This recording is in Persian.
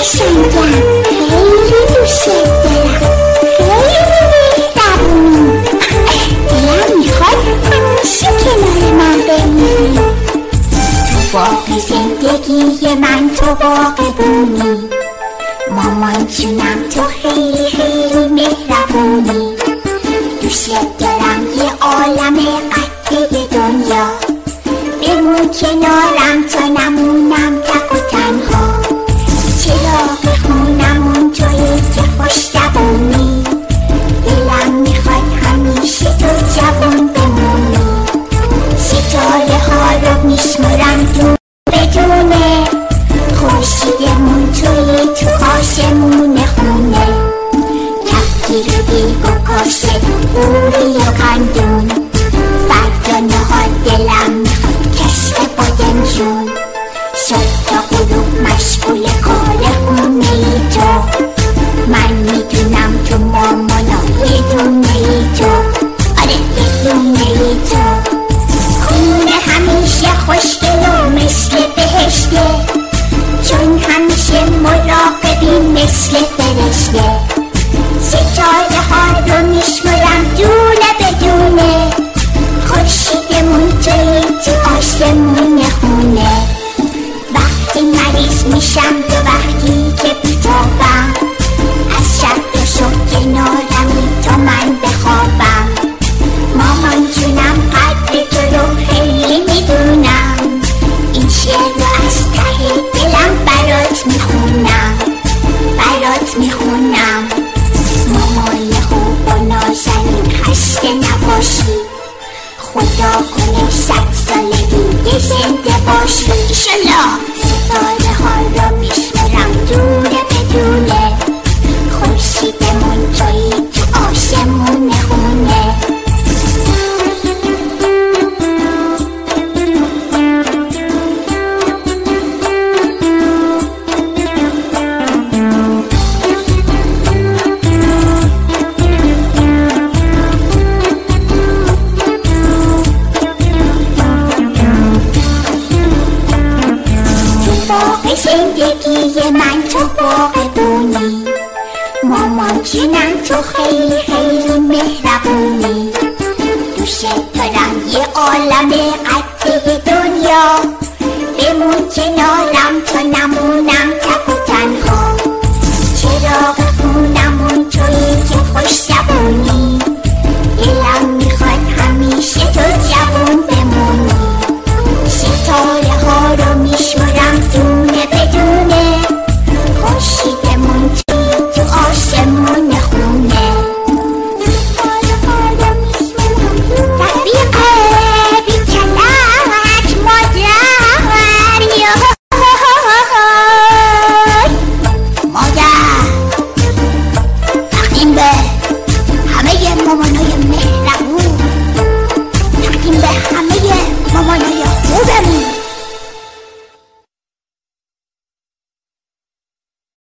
قشنگم خیلی دوست دارم خیلی مهربونی دلم می‌خواد همیشه من تو باغ زندگی من تو باغ بونی مامان جونم تو خیلی خیلی مهربونی دوست دارم یه عالم قطعه دنیا بمون کنار دیدی بکشه بوری و قندون بعد دنها دلم کشت بادم جون میگم مامان خوب و نازنین خدا کنه صد بشین یکی من چو مامان جونم تو خیلی خیلی مهربونی دوش دارم یه عالم قطعه Romanya'ya o vermiş.